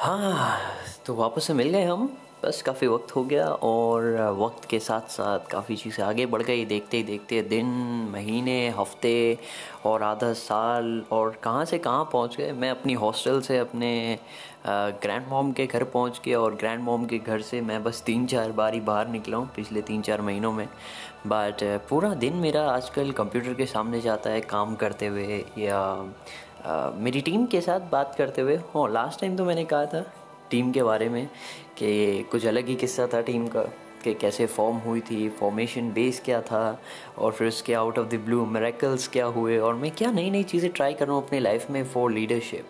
हाँ तो वापस से मिल गए हम। बस काफ़ी वक्त हो गया और वक्त के साथ साथ काफ़ी चीज़ें आगे बढ़ गई। देखते ही देखते दिन, महीने, हफ़्ते और आधा साल और कहाँ से कहाँ पहुँच गए। मैं अपनी हॉस्टल से अपने ग्रैंड मॉम के घर पहुँच गया और ग्रैंड मॉम के घर से मैं बस तीन चार बार ही बाहर निकला हूँ पिछले तीन चार महीनों में। बट पूरा दिन मेरा आजकल कंप्यूटर के सामने जाता है काम करते हुए या मेरी टीम के साथ बात करते हुए हाँ लास्ट टाइम तो मैंने कहा था टीम के बारे में कि कुछ अलग ही किस्सा था टीम का, कि कैसे फॉर्म हुई थी फॉर्मेशन बेस क्या था, और फिर उसके out of the blue miracles क्या हुए, और मैं क्या नई नई चीज़ें ट्राई कर रहा हूँ अपनी लाइफ में फॉर लीडरशिप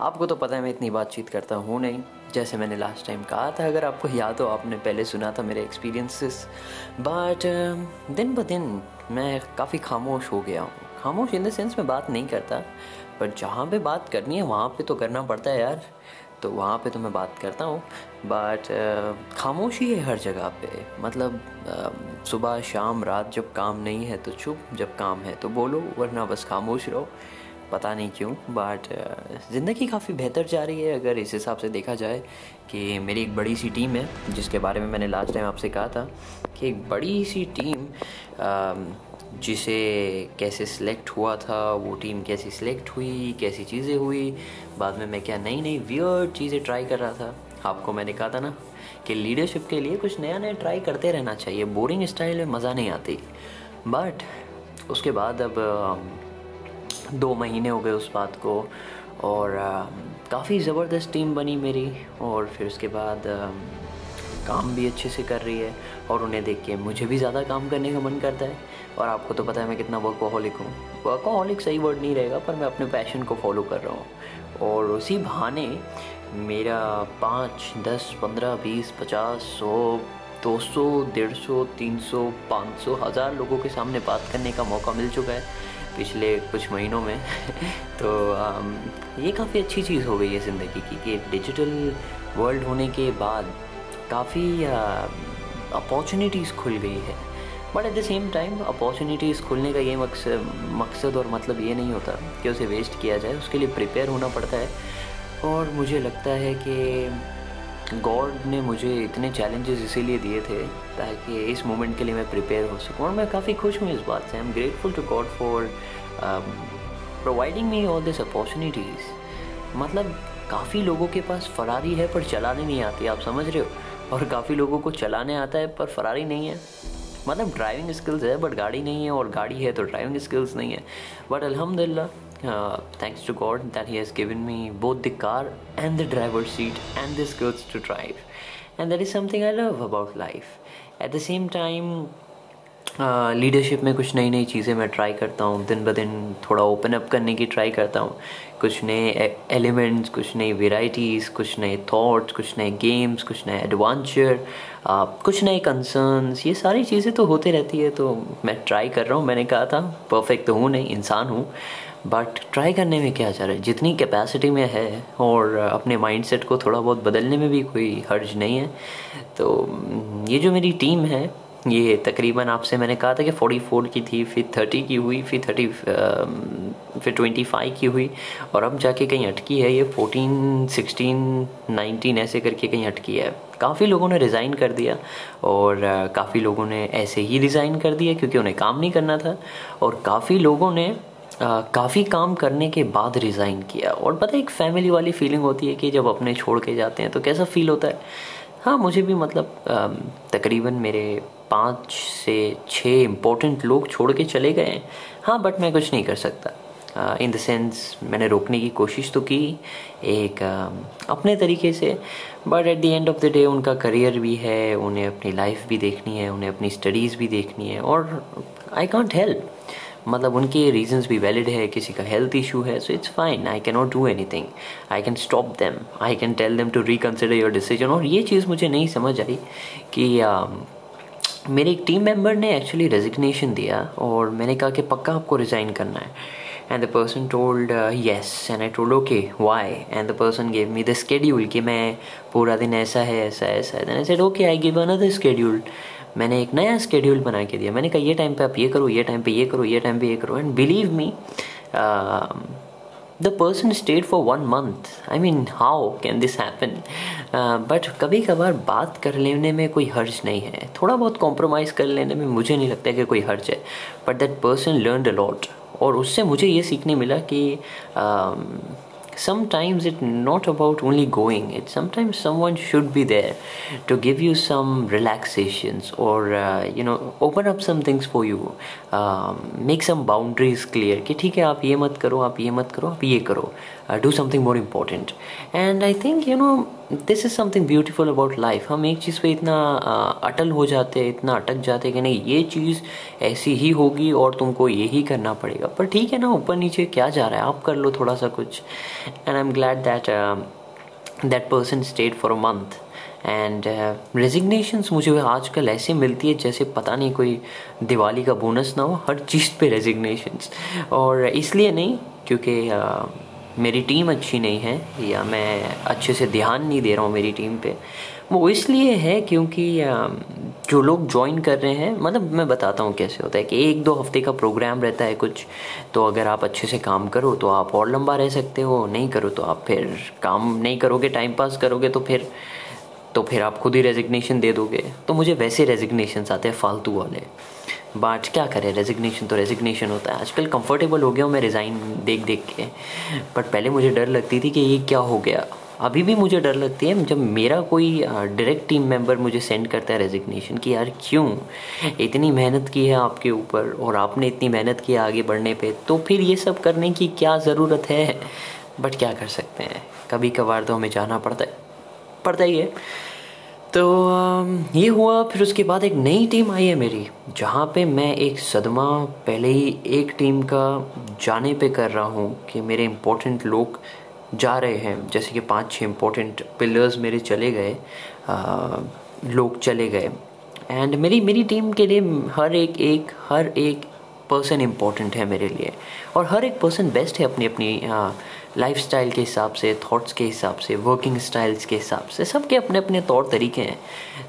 आपको तो पता है मैं इतनी बातचीत करता हूँ नहीं, जैसे मैंने लास्ट टाइम कहा था, अगर आपको याद हो, आपने पहले सुना था मेरे एक्सपीरियंसेस बट दिन ब दिन मैं काफ़ी खामोश हो गया हूँ। खामोश इन द सेंस में बात नहीं करता पर जहाँ पे बात करनी है, वहाँ पे तो करना पड़ता है यार। तो वहाँ पे तो मैं बात करता हूँ। बट खामोशी है हर जगह पे। मतलब सुबह, शाम, रात जब काम नहीं है तो चुप, जब काम है तो बोलो, वरना बस खामोश रहो। पता नहीं क्यों बट ज़िंदगी काफ़ी बेहतर जा रही है अगर इस हिसाब से देखा जाए कि मेरी एक बड़ी सी टीम है, जिसके बारे में मैंने लास्ट टाइम आपसे कहा था कि एक बड़ी सी टीम जिसे कैसे सिलेक्ट हुआ था, वो टीम कैसी सिलेक्ट हुई, कैसी चीज़ें हुई, बाद में मैं क्या नई नई वियर्ड चीज़ें ट्राई कर रहा था। आपको मैंने कहा था ना कि लीडरशिप के लिए कुछ नया नया ट्राई करते रहना चाहिए बोरिंग स्टाइल में मज़ा नहीं आती। बट उसके बाद अब दो महीने हो गए उस बात को और काफ़ी ज़बरदस्त टीम बनी मेरी और फिर उसके बाद काम भी अच्छे से कर रही है और उन्हें देख के मुझे भी ज़्यादा काम करने का मन करता है। और आपको तो पता है मैं कितना वर्कोहलिक हूँ। वर्कोहलिक सही वर्ड नहीं रहेगा, पर मैं अपने पैशन को फॉलो कर रहा हूँ। और उसी बहाने मेरा पाँच, दस, पंद्रह, बीस, पचास, सौ, दो सौ, डेढ़ सौ, तीन सौ, पाँच सौ, हज़ार लोगों के सामने बात करने का मौका मिल चुका है। पिछले कुछ महीनों में। तो ये काफ़ी अच्छी चीज़ हो गई है ज़िंदगी की, कि डिजिटल वर्ल्ड होने के बाद काफ़ी अपॉर्चुनिटीज़ खुल गई है। But at the same time, opportunities खुलने का ये मकसद मकसद और मतलब ये नहीं होता कि उसे वेस्ट किया जाए, उसके लिए प्रिपेयर होना पड़ता है। और मुझे लगता है कि गॉड ने मुझे इतने चैलेंजेस इसीलिए दिए थे ताकि इस मोमेंट के लिए मैं प्रिपेयर हो सकूँ। और मैं काफ़ी खुश हूँ इस बात से। I am grateful to God for providing me all this opportunities मतलब काफ़ी लोगों के पास फरारी है, पर चलाने नहीं आती, आप समझ रहे हो? और काफ़ी लोगों को चलाने आता है, पर फरारी नहीं है। मतलब ड्राइविंग स्किल्स है बट गाड़ी नहीं है, और गाड़ी है तो ड्राइविंग स्किल्स नहीं है। बट अलहमदिल्ला thanks to God that he has given me both the car and the driver seat and the skills to drive and that is something I love about life at the same time leadership में कुछ नई नई चीज़ें मैं try करता हूँ, दिन ब दिन थोड़ा ओपन अप करने की ट्राई करता हूँ। कुछ नए एलिमेंट्स कुछ नई वेराइटीज़ कुछ नए थॉट्स कुछ नए गेम्स कुछ नए एडवेंचर कुछ नए कंसर्न्स ये सारी चीज़ें तो होते रहती है तो मैं ट्राई कर रहा हूँ। मैंने कहा था परफेक्ट तो हूँ नहीं, इंसान हूँ। बट ट्राई करने में क्या जा रहा है? जितनी कैपेसिटी में है और अपने माइंडसेट को थोड़ा बहुत बदलने में भी कोई हर्ज नहीं है तो ये जो मेरी टीम है, ये तकरीबन आपसे मैंने कहा था कि 44 की थी, फिर 30 की हुई, फिर 30 फिर 25 की हुई, और अब जाके कहीं अटकी है, ये 14 16 19 ऐसे करके कहीं अटकी है। काफ़ी लोगों ने रिज़ाइन कर दिया और काफ़ी लोगों ने ऐसे ही रिज़ाइन कर दिया क्योंकि उन्हें काम नहीं करना था और काफ़ी लोगों ने काफ़ी काम करने के बाद रिज़ाइन किया। और पता है एक फैमिली वाली फीलिंग होती है कि जब अपने छोड़ के जाते हैं तो कैसा फील होता है? हाँ मुझे भी मतलब तकरीबन मेरे पाँच से छः इम्पोर्टेंट लोग छोड़ के चले गए हैं। हाँ बट मैं कुछ नहीं कर सकता। इन द सेंस मैंने रोकने की कोशिश तो की एक uh, अपने तरीके से। But at the end of the day उनका करियर भी है उन्हें अपनी लाइफ भी देखनी है उन्हें अपनी स्टडीज़ भी देखनी है और आई कॉन्ट हेल्प मतलब उनके रीजंस भी वैलिड है किसी का हेल्थ इशू है so it's fine I can not do anything I can stop them I can tell them to reconsider your decision और ये चीज़ मुझे नहीं समझ आई कि uh, मेरे एक टीम मेंबर ने एक्चुअली रेजिग्नेशन दिया और मैंने कहा कि पक्का आपको रिज़ाइन करना है। And the person told yes and I told okay why and the person gave me the schedule कि मैं पूरा दिन ऐसा है ऐसा ऐसा है। I said okay I give another schedule मैंने एक नया स्केड्यूल बना के दिया। मैंने कहा ये टाइम पे आप ये करो ये टाइम पे ये करो ये टाइम पे ये करो. And believe me the person stayed for one month I mean how can this happen but कभी कभार बात कर लेने में कोई हर्ज नहीं है। थोड़ा बहुत कॉम्प्रोमाइज़ कर लेने में मुझे नहीं लगता कि कोई हर्ज है। But that person learn a lot और उससे मुझे ये सीखने मिला कि uh, sometimes it's not about only going it sometimes someone should be there to give you some relaxations or uh, you know open up some things for you um, make some boundaries clear कि ठीक है आप ये मत करो आप ये मत करो आप ये करो do something more important and I think you know this is something beautiful about life हम एक चीज़ पे इतना अटल हो जाते हैं इतना अटक जाते कि नहीं ये चीज़ ऐसी ही होगी और तुमको ये ही करना पड़ेगा। पर ठीक है ना ऊपर नीचे क्या जा रहा है? आप कर लो थोड़ा सा कुछ and I am glad that that person stayed for a month and resignations मुझे आजकल ऐसे मिलती है जैसे पता नहीं कोई दिवाली का बोनस ना हो हर चीज़ पे रेजिग्नेशंस और इसलिए नहीं क्योंकि uh, मेरी टीम अच्छी नहीं है, या मैं अच्छे से ध्यान नहीं दे रहा हूँ मेरी टीम पे। वो इसलिए है क्योंकि जो लोग ज्वाइन कर रहे हैं मतलब मैं बताता हूँ कैसे होता है कि एक दो हफ़्ते का प्रोग्राम रहता है कुछ। तो अगर आप अच्छे से काम करो तो आप और लंबा रह सकते हो, नहीं करो तो आप फिर काम नहीं करोगे टाइम पास करोगे तो फिर तो फिर आप खुद ही रेजिग्नेशन दे दोगे। तो मुझे वैसे रेजिग्नेशन आते हैं, फालतू वाले। बट क्या करें? रेजिग्नेशन तो रेजिग्नेशन होता है। आजकल कंफर्टेबल हो गया हूँ मैं रिज़ाइन देख देख के। बट पहले मुझे डर लगती थी कि ये क्या हो गया। अभी भी मुझे डर लगती है जब मेरा कोई डायरेक्ट टीम मेंबर मुझे सेंड करता है रेजिग्नेशन कि यार क्यों? इतनी मेहनत की है आपके ऊपर और आपने इतनी मेहनत की आगे बढ़ने पे तो फिर ये सब करने की क्या ज़रूरत है? बट क्या कर सकते हैं? कभी कभार तो हमें जाना पड़ता है। पड़ता ही है। तो ये हुआ, फिर उसके बाद एक नई टीम आई है मेरी, जहाँ पे मैं एक सदमा पहले ही एक टीम का जाने पे कर रहा हूँ कि मेरे इम्पोर्टेंट लोग जा रहे हैं। जैसे कि पाँच छः इम्पोर्टेंट पिलर्स मेरे चले गए लोग चले गए। एंड मेरी मेरी टीम के लिए हर एक एक, हर एक पर्सन इम्पोर्टेंट है मेरे लिए। और हर एक पर्सन बेस्ट है अपनी अपनी लाइफ स्टाइल के हिसाब से थॉट्स के हिसाब से वर्किंग स्टाइल्स के हिसाब से, सबके अपने अपने तौर तरीके हैं।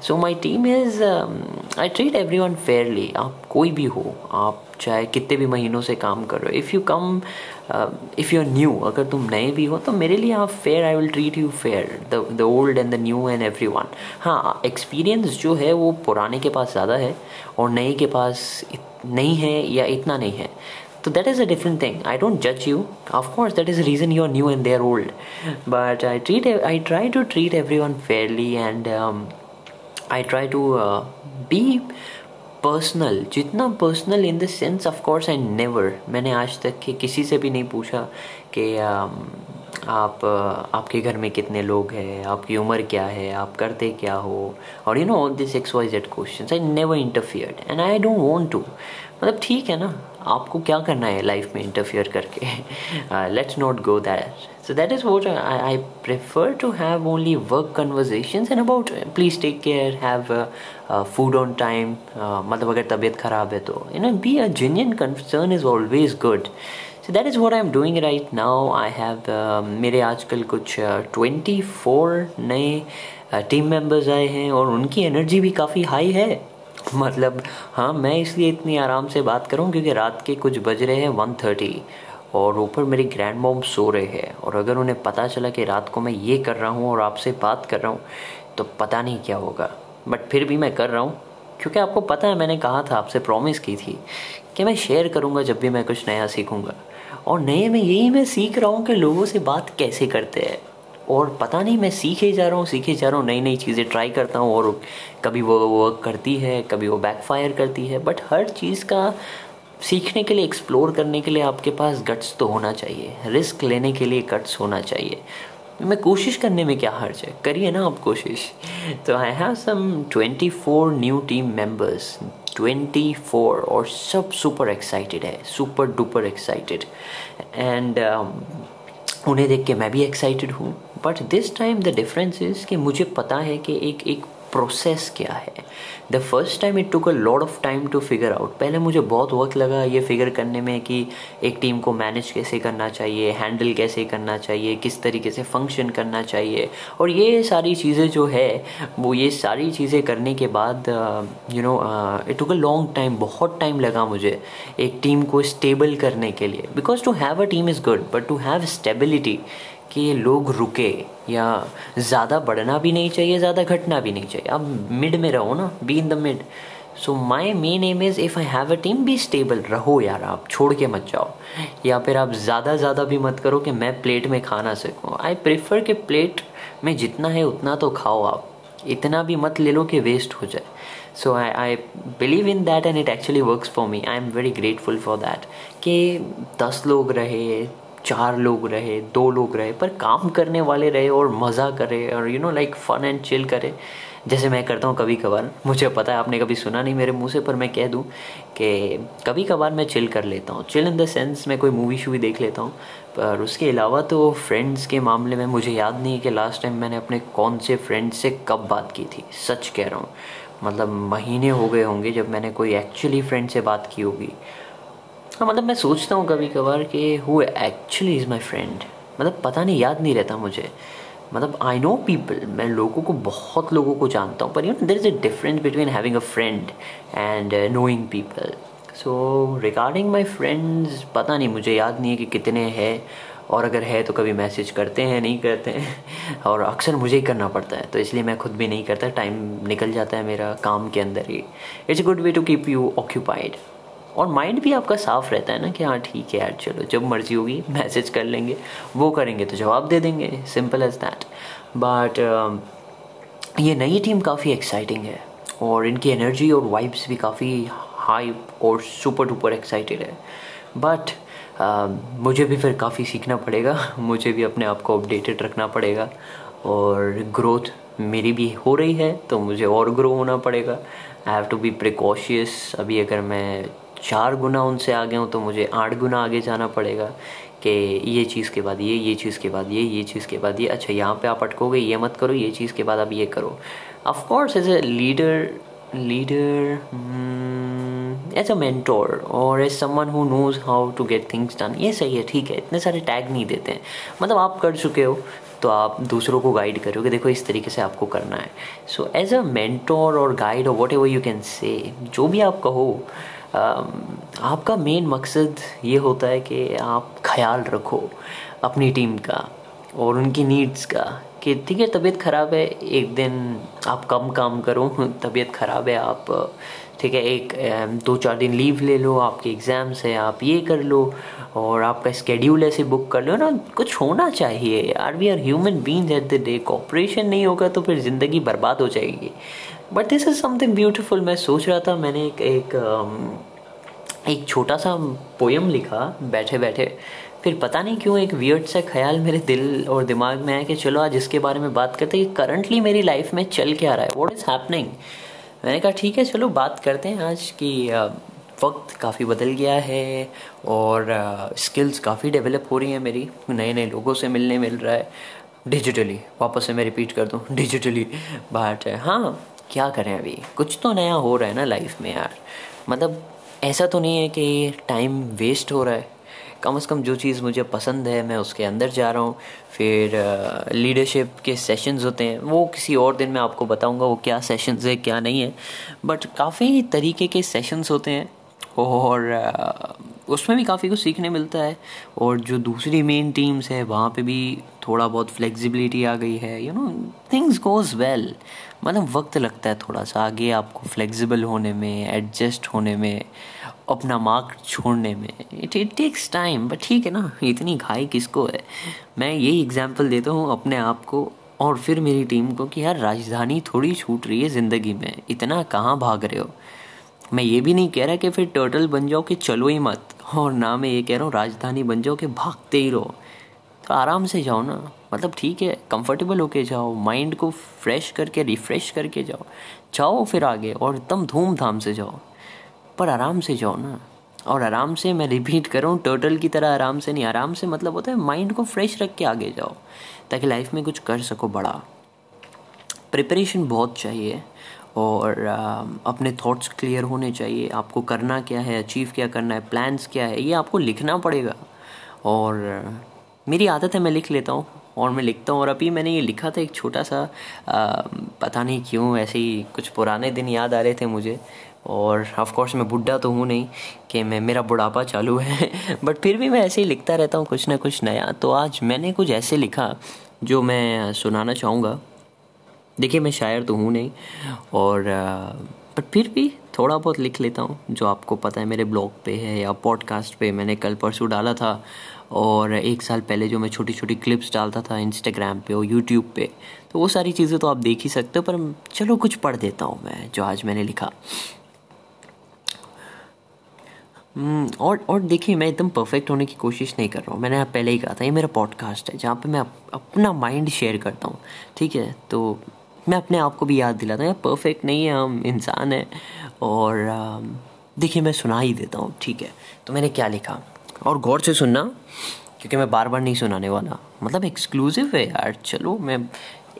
So my team is I treat everyone fairly आप कोई भी हो, आप चाहे कितने भी महीनों से काम कर रहे हो if you come if you are new अगर तुम नए भी हो तो मेरे लिए आप fair I will treat you fair the old and the new and everyone हाँ एक्सपीरियंस जो है, वो पुराने के पास ज़्यादा है और नए के पास नहीं है या इतना नहीं है। तो that is a different thing I don't जज you of course that is reason you are new in their old but I treat I try to treat everyone fairly and I try to be personal जितना personal in dense sense of course I never मैंने आज तक के किसी से भी नहीं पूछा कि um, आप uh, आपके घर में कितने लोग हैं, आपकी उम्र क्या है, आप करते क्या हो? और you know all this X Y Z question I never interfere and I don't want to मतलब ठीक है ना? आपको क्या करना है लाइफ में इंटरफेयर करके? Let's not go that so that is what I prefer to have only work conversation and about please take care have food on time मतलब अगर तबीयत खराब है तो you know be a genuine concern is always good so that is what I am doing right now I have मेरे आजकल कुछ twenty uh, four नए uh, टीम मेंबर्स आए हैं और उनकी एनर्जी भी काफ़ी हाई है. मतलब हाँ मैं इसलिए इतनी आराम से बात करूँ क्योंकि रात के कुछ बज रहे हैं वन थर्टी और ऊपर मेरी ग्रैंड मॉम सो रहे हैं और अगर उन्हें पता चला कि रात को मैं ये कर रहा हूँ और आपसे बात कर रहा हूँ तो पता नहीं क्या होगा। बट फिर भी मैं कर रहा हूँ, क्योंकि आपको पता है मैंने कहा था, आपसे प्रॉमिस की थी कि मैं शेयर करूँगा जब भी मैं कुछ नया सीखूँगा। और नए में यही मैं सीख रहा हूँ कि लोगों से बात कैसे करते हैं। और पता नहीं मैं सीखे जा रहा हूँ, सीखे जा रहा हूँ नई नई चीज़ें ट्राई करता हूँ और कभी वो वर्क करती है, कभी वो बैकफायर करती है बट हर चीज़ का सीखने के लिए एक्सप्लोर करने के लिए आपके पास गट्स तो होना चाहिए रिस्क लेने के लिए गट्स होना चाहिए। मैं कोशिश करने में क्या हर्ज है? करिए ना आप कोशिश। तो I have some twenty four new team members twenty four और सब सुपर एक्साइटेड है सुपर डुपर एक्साइटेड एंड उन्हें देख के मैं भी एक्साइटेड हूँ। But this time the difference is कि मुझे पता है कि एक एक प्रोसेस क्या है। The first time it took a lot of time to figure out पहले मुझे बहुत वक्त लगा ये फिगर करने में कि एक टीम को मैनेज कैसे करना चाहिए हैंडल कैसे करना चाहिए, किस तरीके से फ़ंक्शन करना चाहिए। और ये सारी चीज़ें जो है, वो ये सारी चीज़ें करने के बाद you know it took a long time बहुत टाइम लगा मुझे एक टीम को स्टेबल करने के लिए। Because to have a team is good but to have stability कि लोग रुके या ज़्यादा बढ़ना भी नहीं चाहिए, ज़्यादा घटना भी नहीं चाहिए। आप मिड में रहो ना be in the mid so my main aim is if I have a team be stable रहो यार आप, छोड़ के मत जाओ। या फिर आप ज़्यादा ज़्यादा भी मत करो कि मैं प्लेट में खा ना सकूँ। आई प्रेफर कि प्लेट में जितना है उतना तो खाओ आप। इतना भी मत ले लो कि वेस्ट हो जाए। So I I believe in that and it actually works for me I am very grateful for that कि दस लोग रहे चार लोग रहे, दो लोग रहे, पर काम करने वाले रहे और मज़ा करे और you know like fun and chill करे। जैसे मैं करता हूँ कभी कभार मुझे पता है, आपने कभी सुना नहीं मेरे मुँह से, पर मैं कह दूँ कि कभी कभार मैं चिल कर लेता हूँ। चिल इन द सेंस मैं कोई मूवी शूवी देख लेता हूँ, पर उसके अलावा तो फ्रेंड्स के मामले में मुझे याद नहीं है कि लास्ट टाइम मैंने अपने कौन से फ्रेंड से कब बात की थी, सच कह रहा हूँ। मतलब महीने हो गए होंगे जब मैंने कोई एक्चुअली फ्रेंड से बात की होगी। हाँ मतलब मैं सोचता हूँ कभी कभार कि who actually is my friend मतलब पता नहीं, याद नहीं रहता मुझे। मतलब आई नो पीपल मैं लोगों को बहुत लोगों को जानता हूँ, पर you know there is a difference between having a friend and knowing people so regarding my friends पता नहीं, मुझे याद नहीं है कि कितने हैं, और अगर है तो कभी मैसेज करते हैं, नहीं करते हैं, और अक्सर मुझे ही करना पड़ता है तो इसलिए मैं खुद भी नहीं करता टाइम निकल जाता है मेरा काम के अंदर ही। It's good way to keep you occupied और माइंड भी आपका साफ़ रहता है ना कि हाँ ठीक है यार चलो जब मर्ज़ी होगी मैसेज कर लेंगे वो करेंगे तो जवाब दे देंगे सिंपल एज दैट बट ये नई टीम काफ़ी एक्साइटिंग है और इनकी एनर्जी और वाइब्स भी काफ़ी हाई और सुपर डुपर एक्साइटेड है। बट uh, मुझे भी फिर काफ़ी सीखना पड़ेगा मुझे भी अपने आप को अपडेटेड रखना पड़ेगा और ग्रोथ मेरी भी हो रही है तो मुझे और ग्रो होना पड़ेगा। I have to be precautious अभी अगर मैं चार गुना उनसे आगे हूँ तो मुझे आठ गुना आगे जाना पड़ेगा कि ये चीज़ के बाद, ये ये चीज़ के बाद, ये ये चीज़ के बाद, ये अच्छा यहाँ पे आप अटकोगे, ये मत करो, ये चीज़ के बाद आप ये करो। Of course as a leader leader as a mentor और as someone who knows how to get things done ये सही है, ठीक है, इतने सारे टैग नहीं देते हैं। मतलब आप कर चुके हो तो आप दूसरों को गाइड करो कि देखो, इस तरीके से आपको करना है। सो एज अ मेंटोर और गाइड और whatever you can say जो भी आप कहो आपका मेन मकसद ये होता है कि आप ख्याल रखो अपनी टीम का और उनकी नीड्स का कि ठीक है, तबीयत ख़राब है, एक दिन आप कम काम करो, तबीयत ख़राब है, आप, ठीक है, एक दो चार दिन लीव ले लो, आपके एग्ज़ाम्स है, आप ये कर लो और आपका स्केड्यूल ऐसे बुक कर लो ना, कुछ होना चाहिए are we are human being at the day cooperation नहीं होगा तो फिर ज़िंदगी बर्बाद हो जाएगी। But this is something beautiful मैं सोच रहा था मैंने एक एक, um, एक छोटा सा पोयम लिखा बैठे बैठे। फिर पता नहीं क्यों एक वियर्ड सा ख्याल मेरे दिल और दिमाग में आया कि चलो आज इसके बारे में बात करते हैं। करंटली मेरी लाइफ में चल क्या रहा है? वॉट इज़ हैपनिंग मैंने कहा ठीक है चलो बात करते हैं आज की uh, वक्त काफ़ी बदल गया है और स्किल्स काफ़ी डेवलप हो रही हैं मेरी। नए नए लोगों से मिलने मिल रहा है। डिजिटली वापस से मैं रिपीट कर दूँ। डिजिटली बट हाँ क्या करें अभी? कुछ तो नया हो रहा है ना लाइफ में यार। मतलब ऐसा तो नहीं है कि टाइम वेस्ट हो रहा है। कम से कम जो चीज़ मुझे पसंद है, मैं उसके अंदर जा रहा हूँ। फिर लीडरशिप के सेशंस होते हैं। वो किसी और दिन मैं आपको बताऊँगा वो क्या सेशंस है, क्या नहीं है। बट काफ़ी तरीके के सेशंस होते हैं। और उसमें भी काफ़ी कुछ सीखने मिलता है। और जो दूसरी मेन टीम्स है, वहाँ पे भी थोड़ा बहुत फ्लेक्सिबिलिटी आ गई है। You know things goes well मतलब वक्त लगता है थोड़ा सा, आगे आपको फ्लेक्सिबल होने में एडजस्ट होने में, अपना मार्क छोड़ने में। It it takes time but ठीक है ना, इतनी घाई किसको है? मैं यही एग्ज़ाम्पल देता हूँ अपने आप को और फिर मेरी टीम को कि यार राजधानी थोड़ी छूट रही है ज़िंदगी में, इतना कहाँ भाग रहे हो? मैं ये भी नहीं कह रहा कि फिर टर्टल बन जाओ कि चलो ही मत, और ना मैं ये कह रहा हूँ राजधानी बन जाओ कि भागते ही रहो। तो आराम से जाओ ना। मतलब ठीक है कंफर्टेबल होके जाओ माइंड को फ्रेश करके रिफ्रेश करके जाओ। जाओ फिर आगे और एकदम धूमधाम से जाओ। पर आराम से जाओ ना। और आराम से मैं रिपीट कर टर्टल की तरह आराम से नहीं, आराम से मतलब होता है माइंड को फ्रेश रख के आगे जाओ, ताकि लाइफ में कुछ कर सको बड़ा। प्रिपरेशन बहुत चाहिए और अपने थॉट्स क्लियर होने चाहिए। आपको करना क्या है अचीव क्या करना है प्लान्स क्या है, ये आपको लिखना पड़ेगा। और, मेरी आदत है, मैं लिख लेता हूँ। और मैं लिखता हूँ और अभी मैंने ये लिखा था एक छोटा सा आ, पता नहीं क्यों ऐसे ही कुछ पुराने दिन याद आ रहे थे मुझे। और ऑफ़ कोर्स मैं बुढ़ा तो हूँ नहीं कि मैं मेरा बुढ़ापा चालू है बट फिर भी मैं ऐसे ही लिखता रहता हूँ कुछ ना कुछ नया। तो आज मैंने कुछ ऐसे लिखा जो मैं सुनाना चाहूँगा। देखिए मैं शायर तो हूँ नहीं और बट फिर भी थोड़ा बहुत लिख लेता हूँ। जो आपको पता है मेरे ब्लॉग पे है या पॉडकास्ट पे मैंने कल परसों डाला था और एक साल पहले जो मैं छोटी छोटी क्लिप्स डालता था इंस्टाग्राम पे और यूट्यूब पे तो वो सारी चीज़ें तो आप देख ही सकते हो पर चलो कुछ पढ़ देता हूँ मैं जो आज मैंने लिखा। हम्म, और और देखिए मैं एकदम परफेक्ट होने की कोशिश नहीं कर रहा हूँ। मैंने पहले ही कहा था ये मेरा पॉडकास्ट है जहाँ पे मैं अपना माइंड शेयर करता हूँ ठीक है? तो मैं अपने आप को भी याद दिलाता हूँ परफेक्ट नहीं है हम इंसान हैं। और देखिए मैं सुना ही देता हूँ ठीक है? तो मैंने क्या लिखा? और गौर से सुनना, क्योंकि मैं बार बार नहीं सुनाने वाला। मतलब एक्सक्लूसिव है यार, चलो मैं,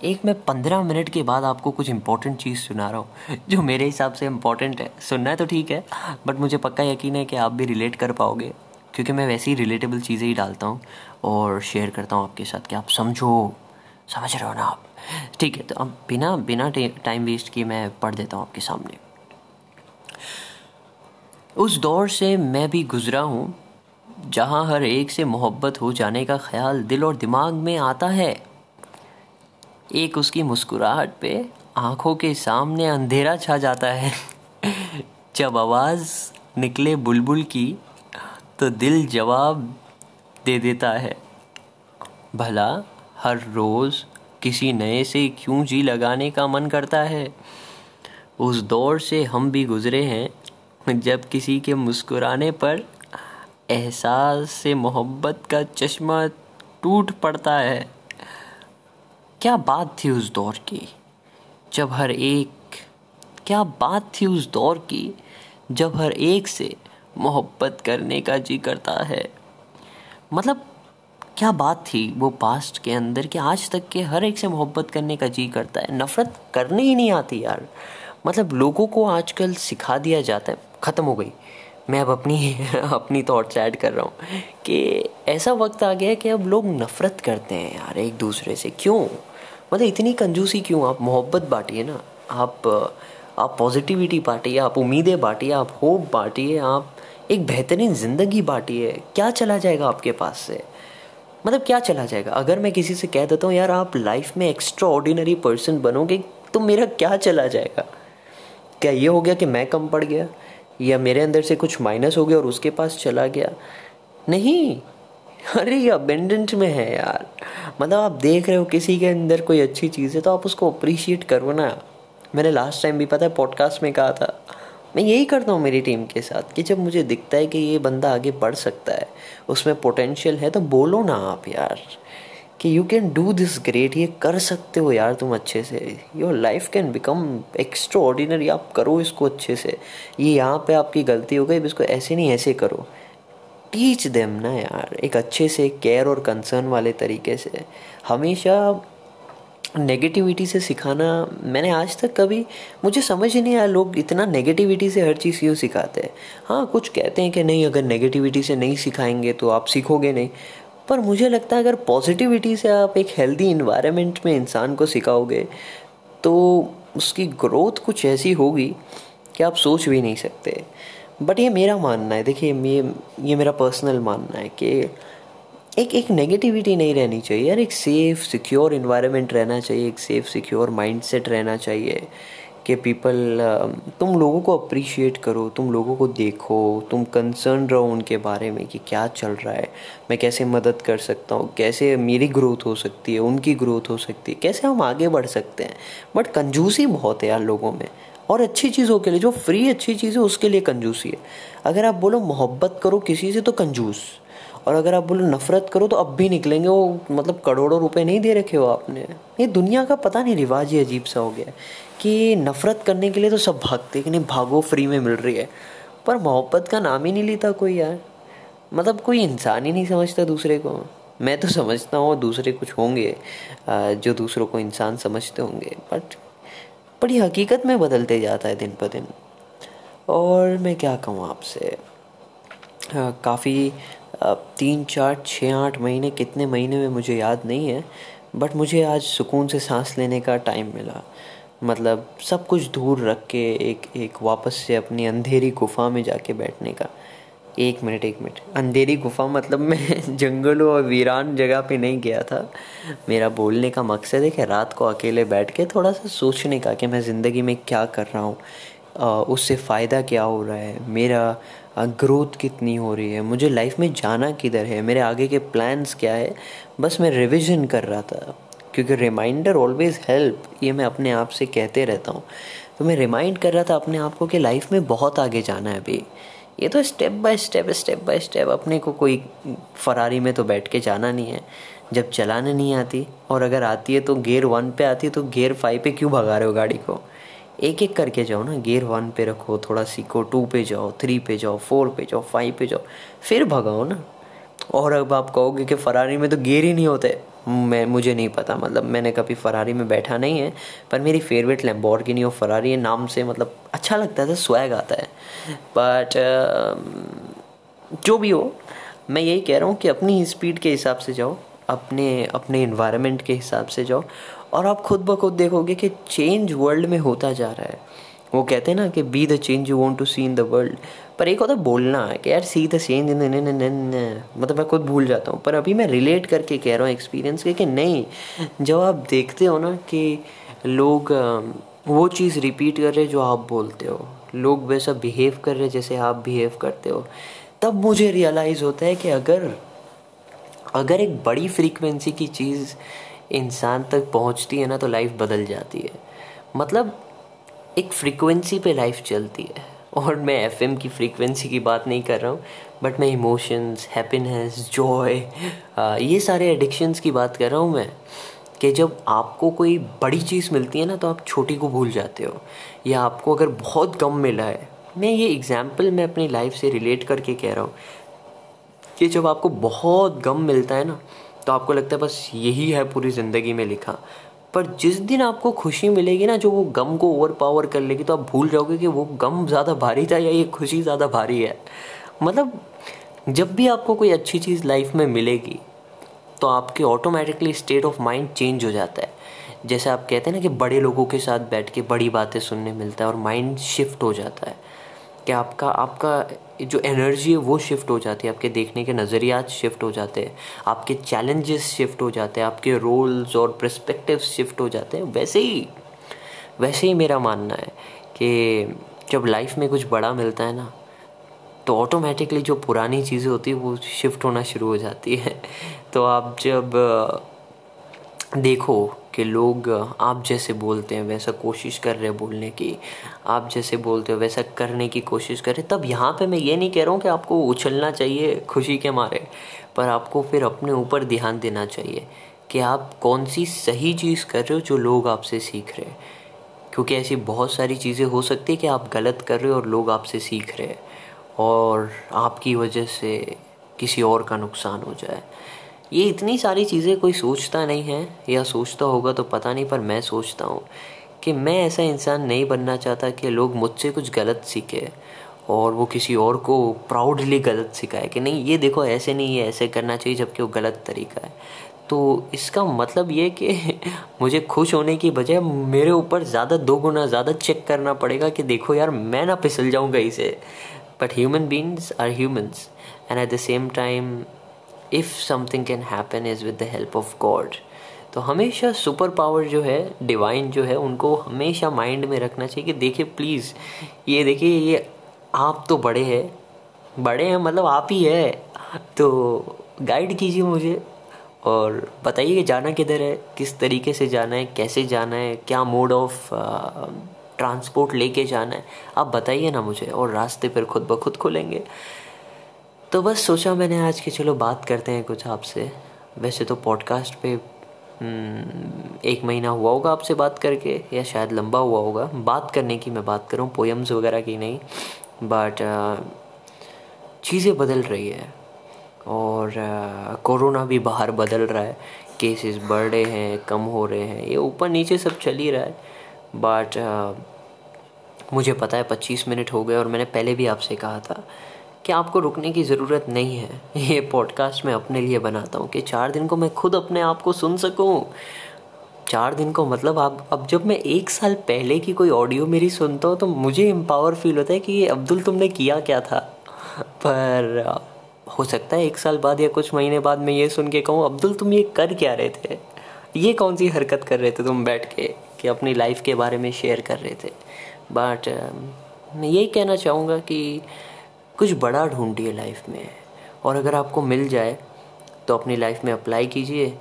एक मैं पंद्रह मिनट के बाद आपको कुछ इंपॉर्टेंट चीज़ सुना रहा हूँ, जो मेरे हिसाब से इंपॉर्टेंट है। सुनना है तो ठीक है बट मुझे पक्का यकीन है कि आप भी रिलेट कर पाओगे, क्योंकि मैं वैसे ही रिलेटेबल चीज़ें ही डालता हूँ और शेयर करता हूँ आपके साथ कि आप समझो, समझ रहे हो ना आप। ठीक है तो अब बिना बिना टाइम वेस्ट किए मैं पढ़ देता हूँ आपके सामने। उस दौर से मैं भी गुजरा हूँ जहाँ हर एक से मोहब्बत हो जाने का ख्याल दिल और दिमाग में आता है। एक उसकी मुस्कुराहट पे आँखों के सामने अंधेरा छा जाता है। जब आवाज़ निकले बुलबुल की तो दिल जवाब दे देता है। भला हर रोज़ किसी नए से क्यों जी लगाने का मन करता है? उस दौर से हम भी गुज़रे हैं, जब किसी के मुस्कुराने पर एहसास से मोहब्बत का चश्मा टूट पड़ता है। क्या बात थी उस दौर की? जब हर एक क्या बात थी उस दौर की, जब हर एक से मोहब्बत करने का जी करता है? मतलब क्या बात थी वो पास्ट के अंदर कि आज तक के हर एक से मोहब्बत करने का जी करता है? नफ़रत करने ही नहीं आती यार। मतलब लोगों को आजकल सिखा दिया जाता है। ख़त्म हो गई। मैं अब अपनी अपनी थॉट्स ऐड कर रहा हूँ कि ऐसा वक्त आ गया है कि अब लोग नफ़रत करते हैं यार एक दूसरे से। क्यों? मतलब इतनी कंजूसी क्यों? आप मोहब्बत बांटिए ना। आप आप पॉजिटिविटी बांटिए, आप उम्मीदें बांटिए, आप होप बांटिए, आप एक बेहतरीन ज़िंदगी बांटिए। क्या चला जाएगा आपके पास से? मतलब क्या चला जाएगा? अगर मैं किसी से कह देता हूँ, यार आप लाइफ में एक्स्ट्रा ऑर्डिनरी पर्सन बनोगे तो मेरा क्या चला जाएगा? क्या ये हो गया कि मैं कम पड़ गया? या मेरे अंदर से कुछ माइनस हो गया और उसके पास चला गया? नहीं। अरे, ये अबेंडेंट में है यार। मतलब आप देख रहे हो किसी के अंदर कोई अच्छी चीज़ है तो आप उसको अप्रिशिएट करो ना। मैंने लास्ट टाइम भी, पता है पॉडकास्ट में कहा था। मैं यही करता हूँ मेरी टीम के साथ कि जब मुझे दिखता है कि ये बंदा आगे बढ़ सकता है, उसमें पोटेंशियल है तो बोलो ना आप यार। कि you can do this great ये कर सकते हो यार तुम अच्छे से। Your life can become extraordinary आप करो इसको अच्छे से। ये यहाँ पे आपकी गलती हो गई इसको ऐसे नहीं, ऐसे करो। टीच देम ना यार, एक अच्छे से केयर और कंसर्न वाले तरीके से। हमेशा नेगेटिविटी से सिखाना, मैंने आज तक कभी, मुझे समझ ही नहीं आया लोग इतना नेगेटिविटी से हर चीज़ क्यों सिखाते हैं। हाँ कुछ कहते हैं कि नहीं, अगर नेगेटिविटी से नहीं सिखाएँगे तो आप सीखोगे नहीं। पर मुझे लगता है अगर पॉजिटिविटी से आप एक हेल्दी इन्वायरमेंट में इंसान को सिखाओगे तो उसकी ग्रोथ कुछ ऐसी होगी कि आप सोच भी नहीं सकते। बट ये मेरा मानना है, देखिए, ये ये मेरा पर्सनल मानना है कि एक एक नेगेटिविटी नहीं रहनी चाहिए, यार एक सेफ़ सिक्योर इन्वायरमेंट रहना चाहिए, एक सेफ़ सिक्योर माइंडसेट रहना चाहिए। कि पीपल तुम लोगों को अप्रिशिएट करो, तुम लोगों को देखो, तुम कंसर्न रहो उनके बारे में कि क्या चल रहा है, मैं कैसे मदद कर सकता हूँ, कैसे मेरी ग्रोथ हो सकती है, उनकी ग्रोथ हो सकती है, कैसे हम आगे बढ़ सकते हैं। बट कंजूसी बहुत है यार लोगों में। और अच्छी चीज़ों के लिए, जो फ्री अच्छी चीज़ है उसके लिए कंजूसी है। अगर आप बोलो मोहब्बत करो किसी से तो कंजूस और अगर आप बोलो नफरत करो तो अब भी निकलेंगे, वो मतलब करोड़ों रुपए नहीं दे रखे हो आपने। ये दुनिया का पता नहीं रिवाज ही अजीब सा हो गया कि नफरत करने के लिए तो सब भागते कि नहीं भागो फ्री में मिल रही है। पर मोहब्बत का नाम ही नहीं लेता कोई यार। मतलब कोई इंसान ही नहीं समझता दूसरे को। मैं तो समझता हूँ दूसरे कुछ होंगे जो दूसरों को इंसान समझते होंगे। बट बड़ी हकीकत में बदलते जाता है दिन ब दिन। और मैं क्या कहूँ आपसे? काफ़ी तीन, चार छः आठ महीने, कितने महीने में मुझे याद नहीं है बट मुझे आज सुकून से सांस लेने का टाइम मिला। मतलब सब कुछ दूर रख के एक एक वापस से अपनी अंधेरी गुफा में जाके बैठने का। एक मिनट एक मिनट। अंधेरी गुफा मतलब मैं जंगलों और वीरान जगह पे नहीं गया था। मेरा बोलने का मकसद है कि रात को अकेले बैठ के थोड़ा सा सोचने का कि मैं ज़िंदगी में क्या कर रहा हूँ उससे फ़ायदा क्या हो रहा है। मेरा ग्रोथ कितनी हो रही है? मुझे लाइफ में जाना किधर है? मेरे आगे के प्लान्स क्या है? बस मैं रिविज़न कर रहा था। क्योंकि रिमाइंडर ऑलवेज़ हेल्प ये मैं अपने आप से कहते रहता हूँ। तो मैं रिमाइंड कर रहा था अपने आप को कि लाइफ में बहुत आगे जाना है अभी। ये तो step by step step by step अपने को कोई फरारी में तो बैठ के जाना नहीं है। जब चलाने नहीं आती, और अगर आती है तो गेयर वन पे आती है तो गेयर फाइव पे क्यों भगा रहे हो गाड़ी को? एक एक करके जाओ ना गेयर वन पे रखो थोड़ा सीखो टू पे जाओ थ्री पे जाओ फोर पे जाओ फाइव पे जाओ फिर भगाओ ना। और अब आप कहोगे कि फरारी में तो गेयर ही नहीं होते। मैं मुझे नहीं पता मतलब मैंने कभी फरारी में बैठा नहीं है पर मेरी फेवरेट नहीं और फरारी है नाम से मतलब अच्छा लगता है स्वैग आता है। बट uh, जो भी हो मैं यही कह रहा हूँ कि अपनी स्पीड के हिसाब से जाओ अपने अपने इन्वायरमेंट के हिसाब से जाओ और आप खुद ब खुद देखोगे कि चेंज वर्ल्ड में होता जा रहा है। वो कहते हैं ना कि be the change you want to see in the world पर एक होता बोलना है कि यार सी द चेंज इन मतलब मैं खुद भूल जाता हूँ। पर अभी मैं रिलेट करके कह रहा हूँ एक्सपीरियंस के कि नहीं, जब आप देखते हो ना कि लोग वो चीज़ रिपीट कर रहे जो आप बोलते हो। लोग वैसा बिहेव कर रहे जैसे आप बिहेव करते हो। तब मुझे रियलाइज़ होता है कि अगर अगर एक बड़ी फ्रीक्वेंसी की चीज़ इंसान तक पहुँचती है ना तो लाइफ बदल जाती है। मतलब एक फ्रीक्वेंसी पे लाइफ चलती है। और मैं एफएम की फ्रीक्वेंसी की बात नहीं कर रहा हूँ बट मैं इमोशंस हैप्पीनेस जॉय ये सारे एडिक्शंस की बात कर रहा हूँ मैं, कि जब आपको कोई बड़ी चीज़ मिलती है ना तो आप छोटी को भूल जाते हो। या आपको अगर बहुत कम मिला है, मैं ये एग्ज़ाम्पल मैं अपनी लाइफ से रिलेट करके कह रहा हूँ, कि जब आपको बहुत गम मिलता है ना तो आपको लगता है बस यही है पूरी ज़िंदगी में लिखा। पर जिस दिन आपको खुशी मिलेगी ना, जो वो गम को ओवर पावर कर लेगी तो आप भूल जाओगे कि वो गम ज़्यादा भारी था या ये खुशी ज़्यादा भारी है। मतलब जब भी आपको कोई अच्छी चीज़ लाइफ में मिलेगी तो आपके automatically state of mind change हो जाता है। जैसे आप कहते हैं ना कि बड़े लोगों के साथ बैठ के बड़ी बातें सुनने मिलता है और माइंड शिफ्ट हो जाता है। कि आपका आपका जो एनर्जी है वो शिफ्ट हो जाती है, आपके देखने के नज़रियात शिफ्ट हो जाते हैं, आपके चैलेंजेस शिफ्ट हो जाते हैं, आपके रोल्स और प्रस्पेक्टिव शिफ्ट हो जाते हैं। वैसे ही वैसे ही मेरा मानना है कि जब लाइफ में कुछ बड़ा मिलता है ना तो ऑटोमेटिकली जो पुरानी चीज़ें होती है, वो शिफ्ट होना शुरू हो जाती है। तो आप जब देखो कि लोग, आप जैसे बोलते हैं, वैसा कोशिश कर रहे हैं बोलने की, आप जैसे बोलते हो, वैसा करने की कोशिश कर करें तब यहाँ पे मैं ये नहीं कह रहा हूँ कि आपको उछलना चाहिए, खुशी के मारे, पर आपको फिर अपने ऊपर ध्यान देना चाहिए कि आप कौन सी सही चीज़ कर रहे हो जो लोग आपसे सीख रहे हैं। क्योंकि ऐसी बहुत सारी चीज़ें हो सकती है कि आप गलत कर रहे हो और लोग आपसे सीख रहे हैं, और आपकी वजह से किसी और का नुकसान हो जाए। ये इतनी सारी चीज़ें कोई सोचता नहीं है, या सोचता होगा तो पता नहीं, पर मैं सोचता हूँ कि मैं ऐसा इंसान नहीं बनना चाहता कि लोग मुझसे कुछ गलत सीखे और वो किसी और को प्राउडली गलत सिखाए कि नहीं, ये देखो ऐसे नहीं है, ऐसे करना चाहिए, जबकि वो गलत तरीका है। तो इसका मतलब ये कि मुझे खुश होने की बजाय मेरे ऊपर ज़्यादा दो गुना ज़्यादा चेक करना पड़ेगा कि देखो यार, मैं ना फिसल जाऊँ कहीं से। But human beings are humans and at the same time if something can happen is with the help of God तो हमेशा सुपर पावर जो है डिवाइन जो है, उनको हमेशा माइंड में रखना चाहिए कि देखिए प्लीज़ ये देखिए, ये आप तो बड़े हैं। बड़े हैं मतलब आप ही है। तो गाइड कीजिए मुझे और बताइए कि जाना किधर है, किस तरीके से जाना है, कैसे जाना है, क्या मोड ऑफ़ ट्रांसपोर्ट लेके जाना है। आप बताइए ना मुझे और रास्ते फिर खुद ब खुद खुलेंगे। तो बस सोचा मैंने आज की चलो बात करते हैं कुछ आपसे। वैसे तो पॉडकास्ट पे हम्म, एक महीना हुआ होगा आपसे बात करके या शायद लंबा हुआ होगा। बात करने की मैं बात करूँ पोएम्स वगैरह की नहीं बट चीज़ें बदल रही है। और कोरोना भी बाहर बदल रहा है। केसेस बढ़ रहे हैं कम हो रहे हैं। ये ऊपर नीचे सब चल ही रहा है। बट मुझे पता है पच्चीस मिनट हो गए और मैंने पहले भी आपसे कहा था कि आपको रुकने की ज़रूरत नहीं है। ये पॉडकास्ट मैं अपने लिए बनाता हूँ कि चार दिन को मैं खुद अपने आप को सुन सकूँ। चार दिन को मतलब आप, अब जब मैं एक साल पहले की कोई ऑडियो मेरी सुनता हूँ तो मुझे एम्पावर फील होता है कि अब्दुल तुमने किया क्या था? पर हो सकता है एक साल बाद या कुछ महीने बाद मैं ये सुन के कहूँ, अब्दुल, तुम ये कर क्या रहे थे? ये कौन सी हरकत कर रहे थे तुम बैठ के, कि अपनी लाइफ के बारे में शेयर कर रहे थे? बट मैं यही कहना चाहूँगा कि कुछ बड़ा ढूंढिए लाइफ में। और अगर आपको मिल जाए तो अपनी लाइफ में अप्लाई कीजिए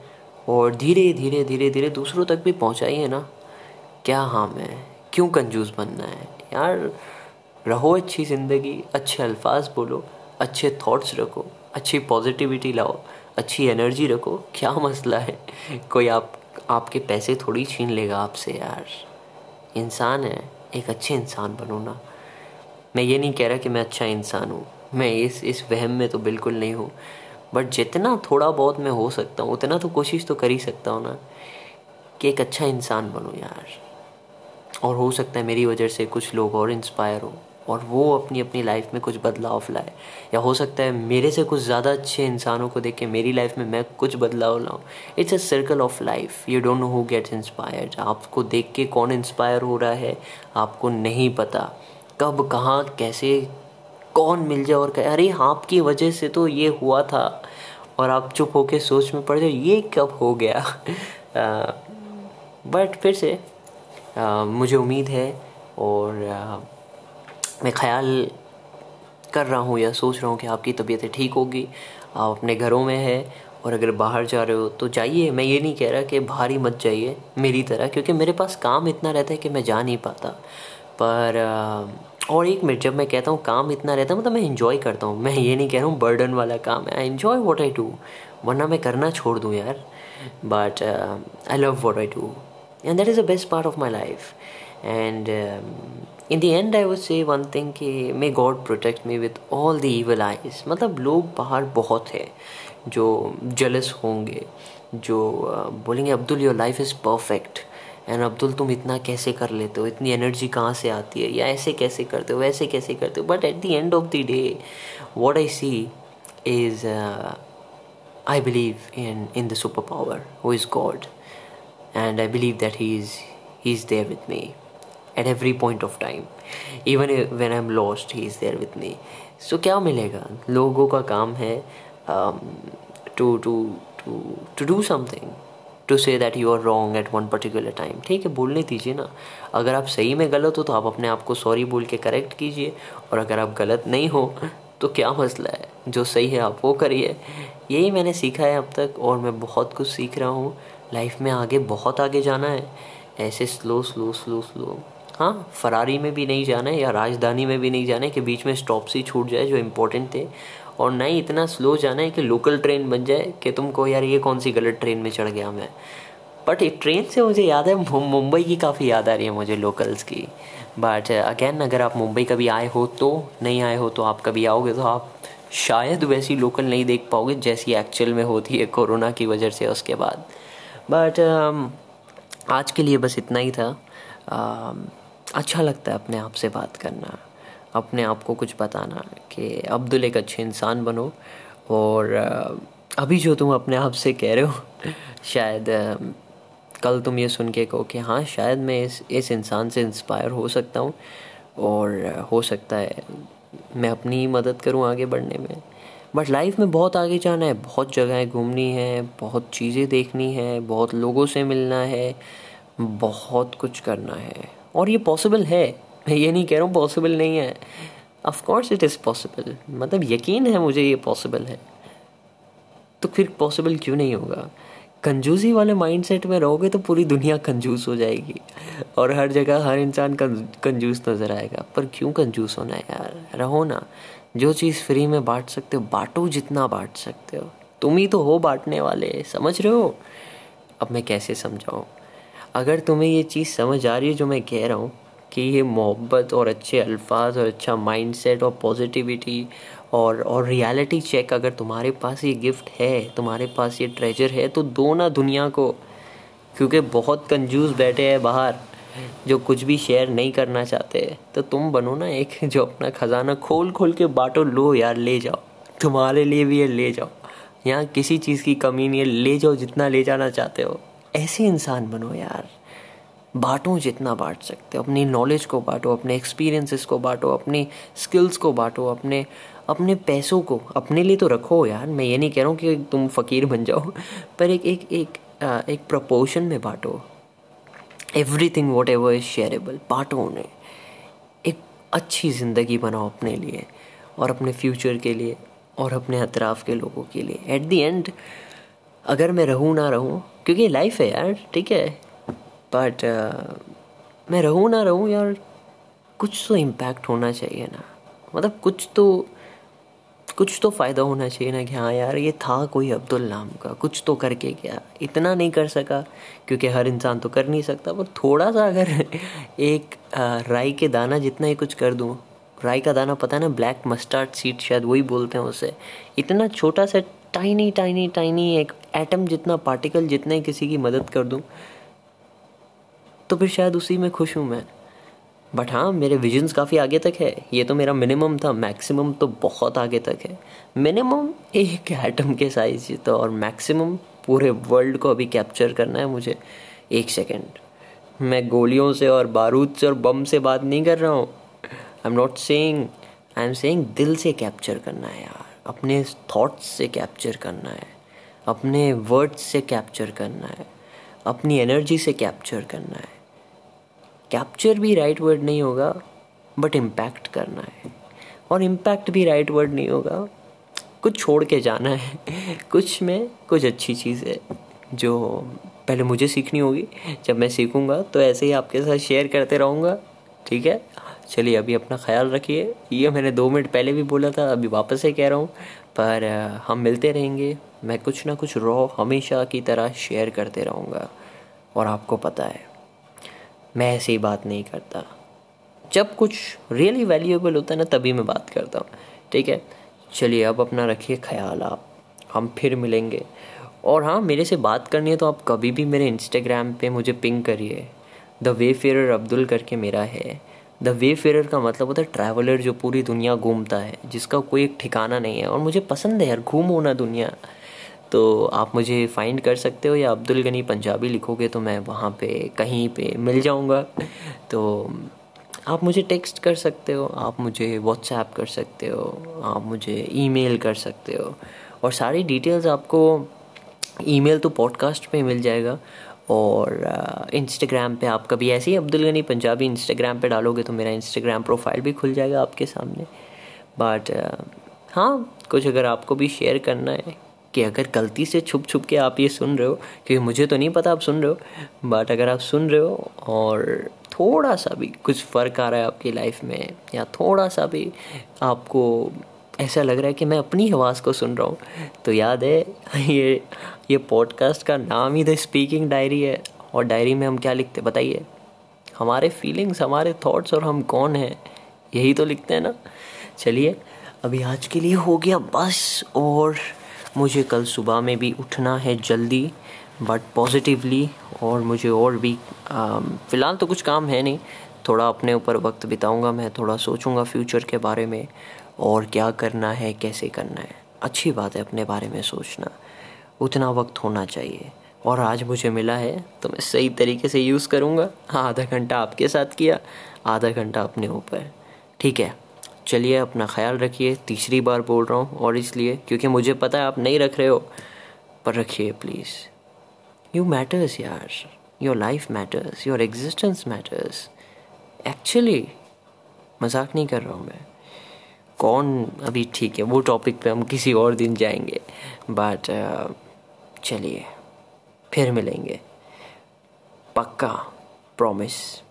और धीरे धीरे धीरे धीरे दूसरों तक भी पहुँचाइए ना। क्या हाँ? मैं क्यों कंजूस बनना है? यार, रहो अच्छी ज़िंदगी, अच्छे अल्फाज बोलो, अच्छे थॉट्स रखो, अच्छी पॉजिटिविटी लाओ, अच्छी एनर्जी रखो। क्या मसला है? कोई आप, आपके पैसे थोड़ी छीन लेगा आपसे यार। इंसान है, एक अच्छे इंसान बनो ना। मैं ये नहीं कह रहा कि मैं अच्छा इंसान हूँ। मैं इस इस वहम में तो बिल्कुल नहीं हूँ। बट जितना थोड़ा बहुत मैं हो सकता हूँ, उतना तो कोशिश तो कर ही सकता हूँ ना कि एक अच्छा इंसान बनूँ यार। और हो सकता है मेरी वजह से कुछ लोग और इंस्पायर हो और वो अपनी अपनी लाइफ में कुछ बदलाव लाए। या हो सकता है मेरे से कुछ ज़्यादा अच्छे इंसानों को देख के मेरी लाइफ में मैं कुछ बदलाव लाऊं। It's a circle of life you don't know who gets inspired आपको देख के कौन इंस्पायर हो रहा है, आपको नहीं पता। कब कहाँ कैसे कौन मिल जाए और कहे अरे आपकी वजह से तो ये हुआ था। और आप चुप होके सोच में पड़ जाओ ये कब हो गया? बट फिर से आ, मुझे उम्मीद है और आ, मैं ख्याल कर रहा हूँ या सोच रहा हूँ कि आपकी तबीयतें ठीक होगी। आप अपने घरों में है और अगर बाहर जा रहे हो तो जाइए। मैं ये नहीं कह रहा कि ही मत जाइए मेरी तरह क्योंकि मेरे पास काम इतना रहता है कि मैं जा नहीं पाता। पर और एक मिनट, जब मैं कहता हूँ काम इतना रहता है मतलब मैं इन्जॉय करता हूँ। मैं ये नहीं कह रहा हूँ बर्डन वाला काम है। I enjoy what I do वरना मैं करना छोड़ दूँ यार। But I love what I do and that is the best part of my life and in the end I would say one thing कि may God protect me with all the evil eyes मतलब लोग बाहर बहुत है, जो jealous होंगे, जो बोलेंगे Abdul your life is perfect and Abdul तुम इतना कैसे कर लेते हो? इतनी एनर्जी कहाँ से आती है? या ऐसे कैसे करते हो? वैसे कैसे करते हो? But at the end of the day what I see is I believe in in the super power who is God and I believe that he is he is there with me at every point of time. Even when I'm lost, he is there with me. So क्या मिलेगा? लोगों का काम है to to to to do something to say that you are wrong at one particular time ठीक है, बोलने दीजिए ना। अगर आप सही में गलत हो तो आप अपने आप को सॉरी बोल के करेक्ट कीजिए। और अगर आप गलत नहीं हो तो क्या मसला है? जो सही है, आप वो करिए। यही मैंने सीखा है अब तक, और मैं बहुत कुछ सीख रहा हूँ। लाइफ में आगे, बहुत आगे जाना है। ऐसे स्लो स्लो स्लो स्लो हाँ फरारी में भी नहीं जाना है, या राजधानी में भी नहीं जाना है कि बीच में स्टॉप्स ही छूट जाए, जो इम्पोर्टेंट थे। और ना ही इतना स्लो जाना है कि लोकल ट्रेन बन जाए कि तुमको यार ये कौन सी गलत ट्रेन में चढ़ गया मैं। बट ट्रेन से मुझे याद है मुंबई की काफ़ी याद आ रही है मुझे लोकल्स की। बट अगेन अगर आप मुंबई कभी आए हो तो नहीं आए हो तो आप कभी आओगे तो आप शायद वैसी लोकल नहीं देख पाओगे जैसी एक्चुअल में होती है कोरोना की वजह से उसके बाद। बट um, आज के लिए बस इतना ही था। Um, अच्छा लगता है अपने आप से बात करना। अपने आप को कुछ बताना कि अब्दुल एक अच्छे इंसान बनो और अभी जो तुम अपने आप से कह रहे हो, शायद कल तुम ये सुन के कहो कि हाँ शायद मैं इस इस इंसान से इंस्पायर हो सकता हूँ और हो सकता है मैं अपनी ही मदद करूँ आगे बढ़ने में। बट लाइफ में बहुत आगे जाना है, बहुत जगहें घूमनी है, बहुत चीज़ें देखनी है, बहुत लोगों से मिलना है, बहुत कुछ करना है। और ये पॉसिबल है। मैं ये नहीं कह रहा हूँ पॉसिबल नहीं है। Of course it is possible मतलब यकीन है मुझे ये पॉसिबल है। तो फिर पॉसिबल क्यों नहीं होगा? कंजूसी वाले माइंडसेट में रहोगे तो पूरी दुनिया कंजूस हो जाएगी। और हर जगह हर इंसान कंजूस नज़र आएगा। पर क्यों कंजूस होना है यार? रहो ना। जो चीज़ फ्री में बांट सकते हो, बांटो जितना बांट सकते हो। तुम ही तो हो बांटने वाले, समझ रहे हो? अब मैं कैसे समझाऊँ? अगर तुम्हें ये चीज़ समझ आ रही है जो मैं कह रहा हूँ कि ये मोहब्बत और अच्छे अल्फाज और अच्छा माइंडसेट और पॉजिटिविटी और और रियलिटी चेक अगर तुम्हारे पास ये गिफ्ट है, तुम्हारे पास ये ट्रेजर है तो दो ना दुनिया को। क्योंकि बहुत कंजूस बैठे हैं बाहर, जो कुछ भी शेयर नहीं करना चाहते। तो तुम बनो ना एक, जो अपना खजाना खोल खोल के बांटो, लो यार, ले जाओ। तुम्हारे लिए भी ये ले जाओ। यहाँ किसी चीज़ की कमी नहीं है, ले जाओ जितना ले जाना चाहते हो। ऐसे इंसान बनो यार। बांटो जितना बांट सकते हो, अपनी नॉलेज को बांटो, अपने एक्सपीरियंसेस को बांटो, अपनी स्किल्स को बांटो, अपने अपने पैसों को, अपने लिए तो रखो यार, मैं ये नहीं कह रहा हूँ कि तुम फ़कीर बन जाओ, पर एक एक एक एक प्रपोर्शन में बांटो। Everything whatever is shareable बांटो उन्हें। एक अच्छी ज़िंदगी बनाओ अपने लिए, और अपने फ्यूचर के लिए, और अपने अतराफ़ के लोगों के लिए। एट दी एंड अगर मैं रहूँ ना रहूँ, क्योंकि लाइफ है यार, ठीक है बट uh, मैं रहूँ ना रहूँ यार कुछ तो इम्पैक्ट होना चाहिए ना। मतलब कुछ तो कुछ तो फ़ायदा होना चाहिए ना कि हाँ यार ये था कोई अब्दुल नाम का कुछ तो करके गया। इतना नहीं कर सका क्योंकि हर इंसान तो कर नहीं सकता। पर थोड़ा सा अगर एक राई के दाना जितना ही कुछ कर दूँ राई का दाना पता है ना ब्लैक मस्टर्ड सीड शायद वही बोलते हैं उसे। इतना छोटा सा टाइनी टाइनी टाइनी एक एटम जितना पार्टिकल जितने किसी की मदद कर दूँ तो फिर शायद उसी में खुश हूँ मैं। बट हाँ मेरे विजन्स काफ़ी आगे तक है। ये तो मेरा मिनिमम था मैक्सिमम तो बहुत आगे तक है। मिनिमम एक एटम के साइज़ तो और मैक्सिमम पूरे वर्ल्ड को अभी कैप्चर करना है मुझे। एक सेकेंड मैं गोलियों से और बारूद से और बम से बात नहीं कर रहा हूँ। I am not saying I am saying दिल से कैप्चर करना है यार। अपने थॉट्स से कैप्चर करना है। अपने वर्ड्स से कैप्चर करना है। अपनी एनर्जी से कैप्चर करना है। कैप्चर भी राइट वर्ड नहीं होगा बट इम्पैक्ट करना है। और इम्पैक्ट भी राइट वर्ड नहीं होगा, कुछ छोड़ के जाना है। कुछ में कुछ अच्छी चीज़ है, जो पहले मुझे सीखनी होगी। जब मैं सीखूँगा तो ऐसे ही आपके साथ शेयर करते रहूँगा, ठीक है? चलिए, अभी अपना ख्याल रखिए। ये मैंने दो मिनट पहले भी बोला था, अभी वापस से कह रहा हूँ। पर हम मिलते रहेंगे। मैं कुछ ना कुछ रॉ हमेशा की तरह शेयर करते रहूँगा। और आपको पता है मैं ऐसी बात नहीं करता। जब कुछ रियली वैल्यूएबल होता है ना, तभी मैं बात करता हूँ। ठीक है? चलिए, अब अपना रखिए ख्याल आप। हम फिर मिलेंगे। और हाँ मेरे से बात करनी है तो आप कभी भी मेरे इंस्टाग्राम पे मुझे पिंग करिए। द वे फेयर अब्दुल करके मेरा है। द वे फेयर का मतलब होता है ट्रैवलर जो पूरी दुनिया घूमता है, जिसका कोई एक ठिकाना नहीं है। और मुझे पसंद है यार, घूमो ना दुनिया। तो आप मुझे फाइंड कर सकते हो या अब्दुल गनी पंजाबी लिखोगे तो मैं वहाँ पे कहीं पे मिल जाऊँगा। तो आप मुझे टेक्स्ट कर सकते हो, आप मुझे व्हाट्सएप कर सकते हो, आप मुझे ईमेल कर सकते हो। और सारी डिटेल्स आपको ईमेल तो पॉडकास्ट पे मिल जाएगा। और इंस्टाग्राम पे आप कभी ऐसे ही अब्दुल गनी पंजाबी इंस्टाग्राम पे डालोगे तो मेरा इंस्टाग्राम प्रोफ़ाइल भी खुल जाएगा आपके सामने। बट हाँ कुछ अगर आपको भी शेयर करना है कि अगर गलती से छुप छुप के आप ये सुन रहे हो, क्योंकि मुझे तो नहीं पता आप सुन रहे हो बट अगर आप सुन रहे हो और थोड़ा सा भी कुछ फ़र्क आ रहा है आपकी लाइफ में, या थोड़ा सा भी आपको ऐसा लग रहा है कि मैं अपनी आवाज़ को सुन रहा हूँ तो याद है, ये ये पॉडकास्ट का नाम ही द स्पीकिंग डायरी है, और डायरी में हम क्या लिखते बताइए? हमारे फीलिंग्स हमारे थॉट्स और हम कौन हैं? यही तो लिखते हैं ना? चलिए, अभी आज के लिए हो गया बस, और मुझे कल सुबह में भी उठना है जल्दी बट पॉजिटिवली और मुझे और भी फ़िलहाल तो कुछ काम है नहीं। थोड़ा अपने ऊपर वक्त बिताऊँगा मैं, थोड़ा सोचूँगा फ्यूचर के बारे में, और क्या करना है, कैसे करना है। अच्छी बात है अपने बारे में सोचना। उतना वक्त होना चाहिए। और आज मुझे मिला है तो मैं सही तरीके से यूज़ करूँगा। आधा घंटा आपके साथ किया, आधा घंटा अपने ऊपर। ठीक है। चलिए अपना ख्याल रखिए तीसरी बार बोल रहा हूँ और इसलिए क्योंकि मुझे पता है आप नहीं रख रहे हो। पर रखिए प्लीज़ यू मैटर्स यार। Your life matters your existence matters actually मज़ाक नहीं कर रहा हूँ मैं। कौन अभी ठीक है? वो टॉपिक पे हम किसी और दिन जाएँगे। बट uh, चलिए। फिर मिलेंगे। पक्का। प्रॉमिस